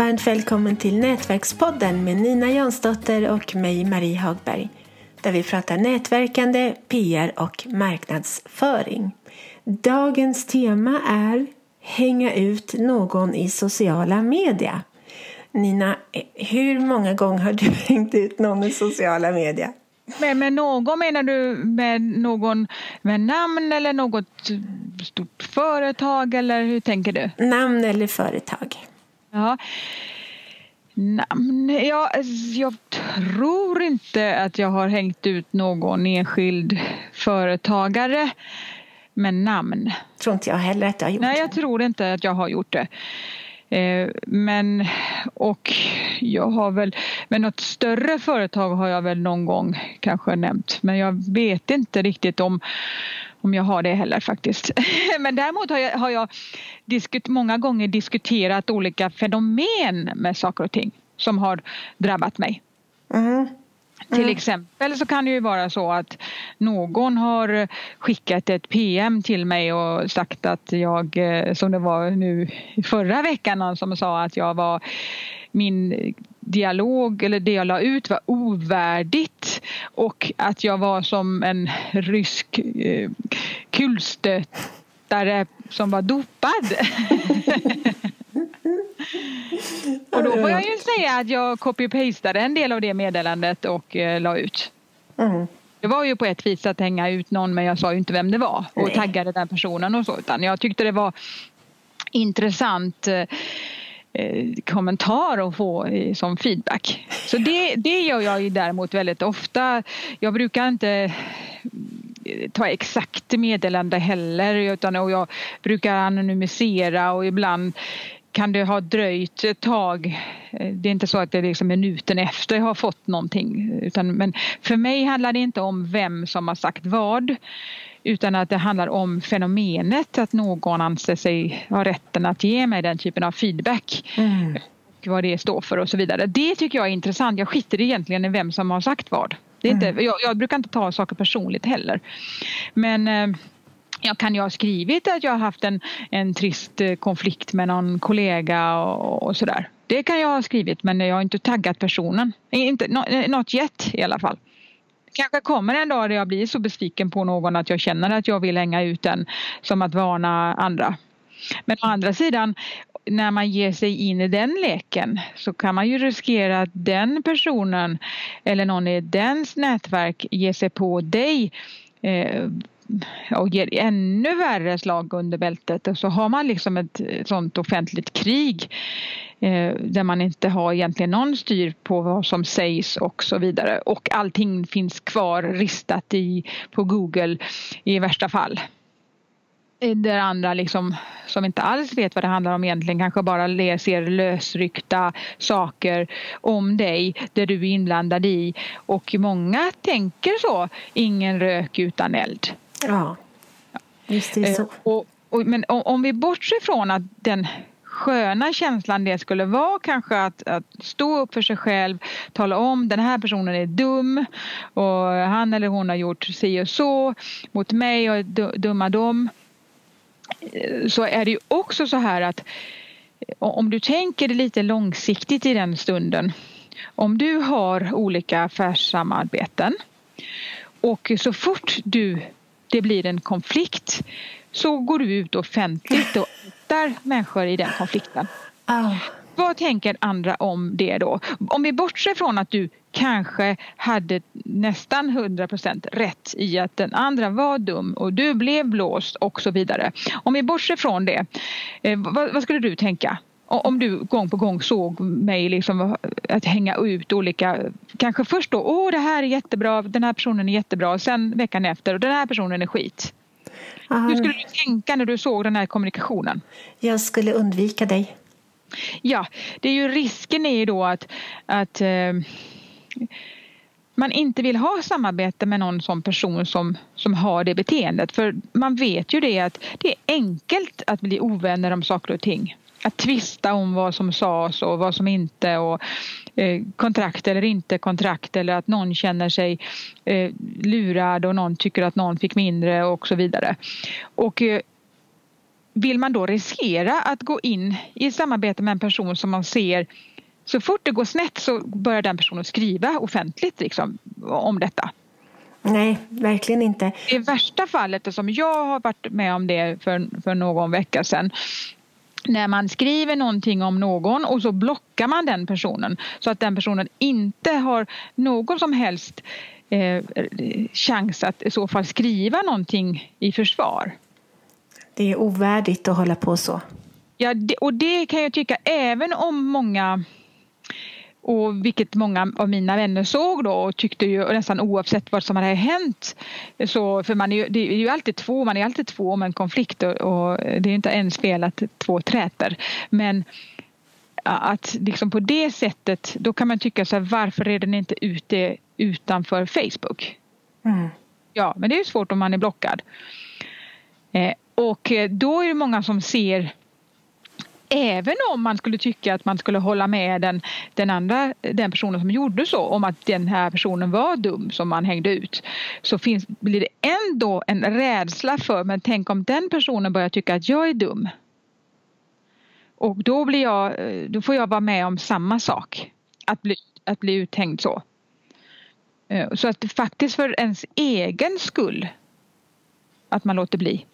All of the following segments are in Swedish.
Varmt välkommen till Nätverkspodden med Nina Jansdotter och mig Marie Hagberg. Där vi pratar nätverkande, PR och marknadsföring. Dagens tema är hänga ut någon i sociala media. Nina, hur många gånger har du hängt ut någon i sociala media? Men med någon menar du med någon med namn eller något stort företag eller hur tänker du? Namn eller företag. Ja. Namn? Ja, jag tror inte att jag har hängt ut någon enskild företagare med namn. Tror inte jag heller att jag har gjort Nej, jag tror inte att jag har gjort det. Eh, men och jag har väl, men något större företag har jag väl någon gång kanske nämnt. Men jag vet inte riktigt om, om jag har det heller faktiskt. Men däremot har jag, har jag diskut, många gånger diskuterat olika fenomen med saker och ting som har drabbat mig. Mm. Till mm. exempel så kan det ju vara så att någon har skickat ett PM till mig och sagt att jag, eh, som det var nu förra veckan, någon som sa att jag var min dialog eller det jag la ut var ovärdigt och att jag var som en rysk eh, kulstötare som var dopad. och då får jag ju säga att jag copy-pastade en del av det meddelandet och eh, la ut. Mm. Det var ju på ett vis att hänga ut någon men jag sa ju inte vem det var och Nej. taggade den personen och så utan jag tyckte det var intressant eh, Eh, kommentar att få eh, som feedback. Så det, det gör jag ju däremot väldigt ofta. Jag brukar inte eh, ta exakt meddelande heller utan och jag brukar anonymisera och ibland kan det ha dröjt ett tag. Det är inte så att det är liksom minuten efter jag har fått någonting. Utan, men för mig handlar det inte om vem som har sagt vad utan att det handlar om fenomenet att någon anser sig ha rätten att ge mig den typen av feedback. Mm. Och vad det står för och så vidare. Det tycker jag är intressant. Jag skiter egentligen i vem som har sagt vad. Det är inte, mm. jag, jag brukar inte ta saker personligt heller. Men eh, jag kan ju ha skrivit att jag har haft en, en trist eh, konflikt med någon kollega och, och sådär. Det kan jag ha skrivit men jag har inte taggat personen. Inte, eh, not yet i alla fall kanske kommer en dag där jag blir så besviken på någon att jag känner att jag vill hänga ut den som att varna andra. Men å andra sidan när man ger sig in i den leken så kan man ju riskera att den personen eller någon i dens nätverk ger sig på dig eh, och ger ännu värre slag under bältet och så har man liksom ett sånt offentligt krig eh, där man inte har egentligen någon styr på vad som sägs och så vidare och allting finns kvar ristat i, på Google i värsta fall. Eh, där andra liksom, som inte alls vet vad det handlar om egentligen kanske bara ser lösryckta saker om dig där du är inblandad i och många tänker så, ingen rök utan eld. Ja, just det så. Eh, och, och, men om vi bortser från att den sköna känslan det skulle vara kanske att, att stå upp för sig själv, tala om den här personen är dum och han eller hon har gjort si och så mot mig och dumma dem. Eh, så är det ju också så här att om du tänker lite långsiktigt i den stunden. Om du har olika affärssamarbeten och så fort du det blir en konflikt så går du ut offentligt och hittar människor i den konflikten. Oh. Vad tänker andra om det då? Om vi bortser från att du kanske hade nästan 100% rätt i att den andra var dum och du blev blåst och så vidare. Om vi bortser från det, eh, vad, vad skulle du tänka? Om du gång på gång såg mig liksom att hänga ut olika, kanske först då, åh det här är jättebra, den här personen är jättebra och sen veckan efter, och den här personen är skit. Aha. Hur skulle du tänka när du såg den här kommunikationen? Jag skulle undvika dig. Ja, det är ju risken är ju då att, att eh, man inte vill ha samarbete med någon sån person som, som har det beteendet. För man vet ju det att det är enkelt att bli ovänner om saker och ting att tvista om vad som sades och vad som inte och eh, kontrakt eller inte kontrakt eller att någon känner sig eh, lurad och någon tycker att någon fick mindre och så vidare. Och eh, vill man då riskera att gå in i samarbete med en person som man ser så fort det går snett så börjar den personen skriva offentligt liksom, om detta. Nej, verkligen inte. I värsta fallet, som jag har varit med om det för, för någon vecka sedan när man skriver någonting om någon och så blockar man den personen så att den personen inte har någon som helst eh, chans att i så fall skriva någonting i försvar. Det är ovärdigt att hålla på så. Ja, och det kan jag tycka även om många och vilket många av mina vänner såg då och tyckte ju nästan oavsett vad som hade hänt. Så, för man är ju, det är ju alltid två, man är alltid två om en konflikt och, och det är inte ens fel att två träter. Men att liksom på det sättet, då kan man tycka så här, varför är den inte ute utanför Facebook? Mm. Ja, men det är svårt om man är blockad. Eh, och då är det många som ser Även om man skulle tycka att man skulle hålla med den, den andra den personen som gjorde så om att den här personen var dum som man hängde ut så finns, blir det ändå en rädsla för men tänk om den personen börjar tycka att jag är dum. Och då, blir jag, då får jag vara med om samma sak. Att bli, att bli uthängd så. Eh, så att faktiskt för ens egen skull att man låter bli.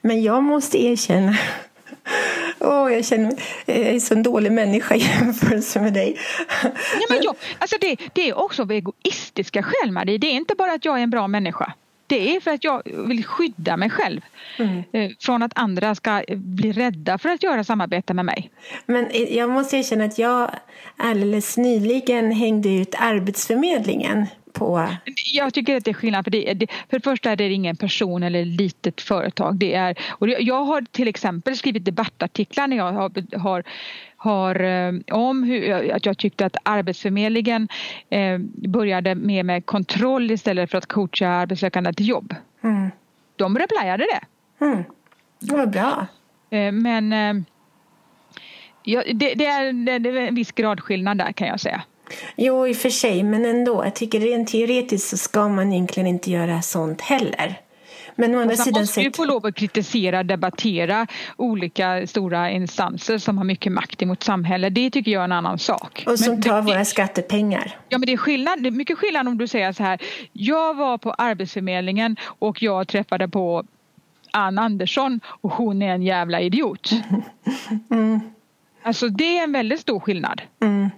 Men jag måste erkänna oh, jag känner jag är så en dålig människa i jämförelse med dig. Nej, men jag, alltså det, det är också av egoistiska skäl, Marie. Det är inte bara att jag är en bra människa. Det är för att jag vill skydda mig själv mm. Eh, från att andra ska bli rädda för att göra samarbete med mig. Men jag måste erkänna att jag alldeles nyligen hängde ut Arbetsförmedlingen på... Jag tycker att det är skillnad. För, det, det, för det första är det ingen person eller litet företag. Det är, och jag har till exempel skrivit debattartiklar när jag har, har har eh, om hur, att jag tyckte att Arbetsförmedlingen eh, började mer med kontroll istället för att coacha arbetssökande till jobb. Mm. De replyade det. Mm. Det var bra. Eh, men eh, ja, det, det, är, det är en viss gradskillnad där kan jag säga. Jo, i och för sig, men ändå. Jag tycker rent teoretiskt så ska man egentligen inte göra sånt heller. Men å andra sidan måste ju få lov att kritisera, debattera olika stora instanser som har mycket makt emot samhället. Det tycker jag är en annan sak. Och som tar det, våra skattepengar. Ja, men det är, skillnad, det är mycket skillnad om du säger så här. Jag var på Arbetsförmedlingen och jag träffade på Ann Andersson och hon är en jävla idiot. Mm. Alltså det är en väldigt stor skillnad. Mm.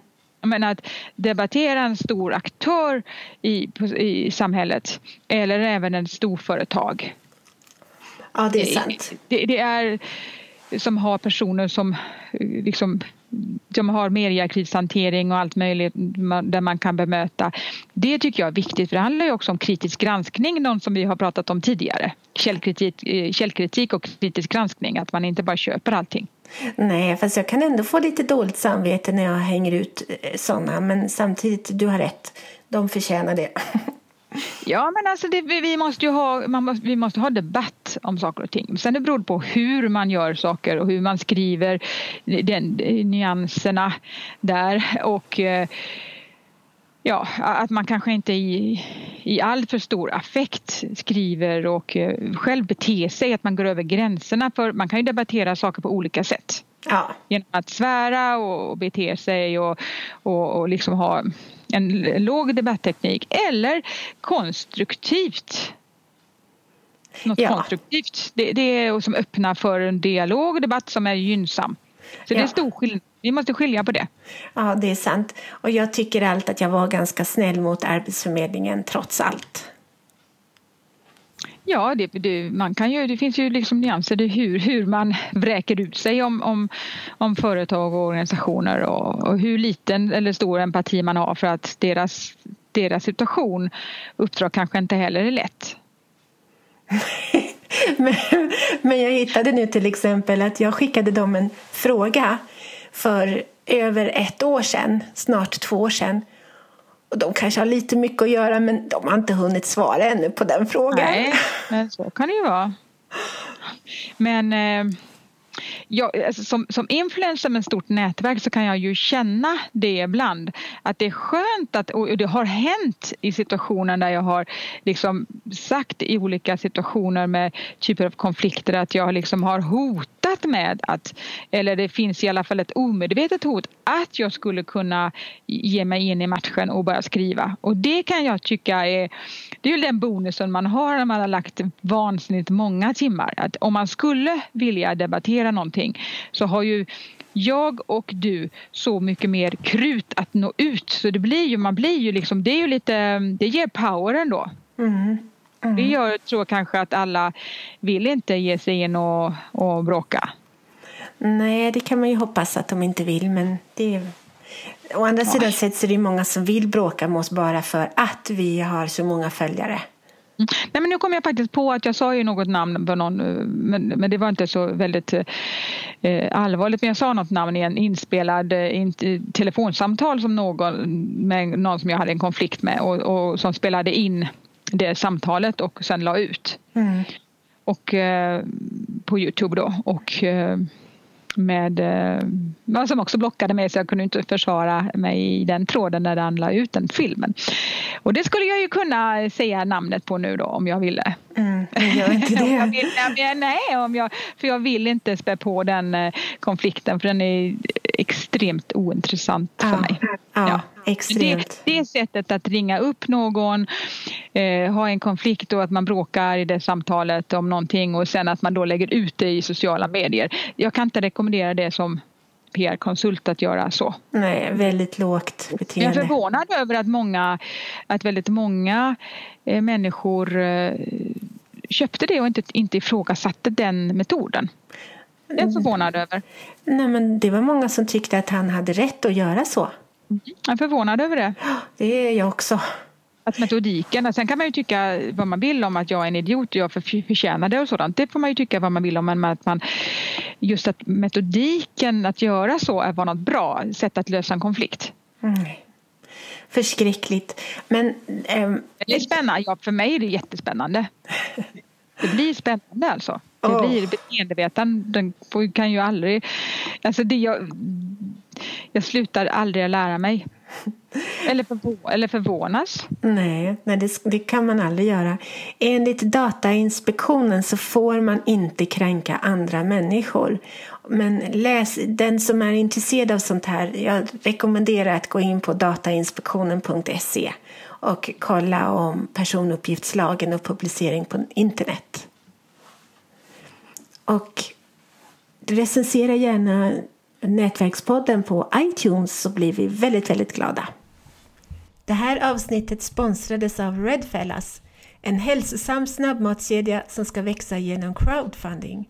Men att debattera en stor aktör i, i samhället eller även en storföretag. Ja, det är sant. Det, det är som har personer som liksom de har mediekrishantering och allt möjligt där man kan bemöta. Det tycker jag är viktigt för det handlar ju också om kritisk granskning, någon som vi har pratat om tidigare. Källkritik, eh, källkritik och kritisk granskning, att man inte bara köper allting. Nej, fast jag kan ändå få lite dåligt samvete när jag hänger ut eh, sådana. Men samtidigt, du har rätt. De förtjänar det. Ja, men alltså det, vi, måste ju ha, man måste, vi måste ha debatt om saker och ting. Sen det beror på hur man gör saker och hur man skriver den, nyanserna där. Och eh, ja, att man kanske inte i, i all för stor affekt skriver och eh, själv beter sig, att man går över gränserna. För man kan ju debattera saker på olika sätt. Ja. Genom att svära och bete sig och, och, och liksom ha en låg debattteknik eller konstruktivt. Något ja. konstruktivt. Det, det är som öppnar för en dialog och debatt som är gynnsam. Så ja. det är stor skillnad. Vi måste skilja på det. Ja, det är sant. Och jag tycker allt att jag var ganska snäll mot Arbetsförmedlingen trots allt. Ja, det, det, man kan ju, det finns ju liksom nyanser i hur, hur man vräker ut sig om, om, om företag och organisationer och, och, hur liten eller stor empati man har för att deras, deras situation, uppdrag kanske inte heller är lätt. men, men jag hittade nu till exempel att jag skickade dem en fråga för över ett år sedan, snart två år sedan och de kanske har lite mycket att göra men de har inte hunnit svara ännu på den frågan. Nej, men så kan det ju vara. Men eh, jag, alltså, som, som influencer med stort nätverk så kan jag ju känna det ibland. Att det är skönt att, och det har hänt i situationer där jag har liksom sagt i olika situationer med typer av konflikter att jag liksom har hotat med att, eller det finns i alla fall ett omedvetet hot att jag skulle kunna ge mig in i matchen och börja skriva. Och det kan jag tycka är, det är ju den bonusen man har när man har lagt vansinnigt många timmar. Att om man skulle vilja debattera någonting så har ju jag och du så mycket mer krut att nå ut så det blir ju, man blir ju liksom, det är ju lite, det ger power ändå. Mm. Mm. Det gör, tror kanske att alla vill inte ge sig in och, och bråka. Nej, det kan man ju hoppas att de inte vill men det är Å andra ja. sidan sett så är det många som vill bråka med oss bara för att vi har så många följare. Mm. Nej, men nu kom jag faktiskt på att jag sa ju något namn på någon, men, men det var inte så väldigt eh, allvarligt. Men jag sa något namn i en inspelad eh, in, telefonsamtal som någon, med någon som jag hade en konflikt med och, och som spelade in det samtalet och sen la ut. Mm. Och eh, på Youtube då. Och, eh, med, eh, som också blockade mig så jag kunde inte försvara mig i den tråden när han la ut den filmen. Och det skulle jag ju kunna säga namnet på nu då om jag ville. Mm, gör inte det. jag vill, nej, om jag, för jag vill inte spä på den eh, konflikten för den är extremt ointressant för ja, mig. Ja, ja. extremt. Det, det sättet att ringa upp någon, eh, ha en konflikt och att man bråkar i det samtalet om någonting och sen att man då lägger ut det i sociala medier. Jag kan inte rekommendera det som PR-konsult att göra så. Nej, väldigt lågt beteende. Jag är förvånad över att många, att väldigt många eh, människor eh, köpte det och inte, inte ifrågasatte den metoden. Det är jag förvånad över. Nej, men det var många som tyckte att han hade rätt att göra så. Jag är förvånad över det. Det är jag också. Att metodiken, sen kan man ju tycka vad man vill om att jag är en idiot och jag förtjänar det och sådant. Det får man ju tycka vad man vill om men att man just att metodiken att göra så var något bra sätt att lösa en konflikt. Mm. Förskräckligt. Men, ähm, det är spännande. Ja, för mig är det jättespännande. Det blir spännande alltså. Det oh. blir beteendevetaren kan ju aldrig... Alltså det jag, jag slutar aldrig lära mig. Eller, förvå eller förvånas. Nej, nej det, det, kan man aldrig göra. Enligt Datainspektionen så får man inte kränka andra människor. Men läs, den som är intresserad av sånt här, jag rekommenderar att gå in på datainspektionen.se och kolla om personuppgiftslagen och publicering på internet. Och recensera gärna Nätverkspodden på iTunes så blir vi väldigt, väldigt glada. Det här avsnittet sponsrades av Redfellas, en hälsosam snabbmatskedja som ska växa genom crowdfunding.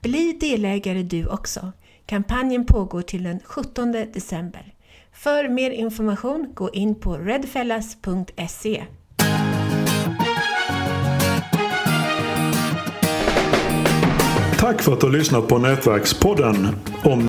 Bli delägare du också. Kampanjen pågår till den 17 december. För mer information gå in på redfellas.se. Tack för att du har lyssnat på Nätverkspodden. Om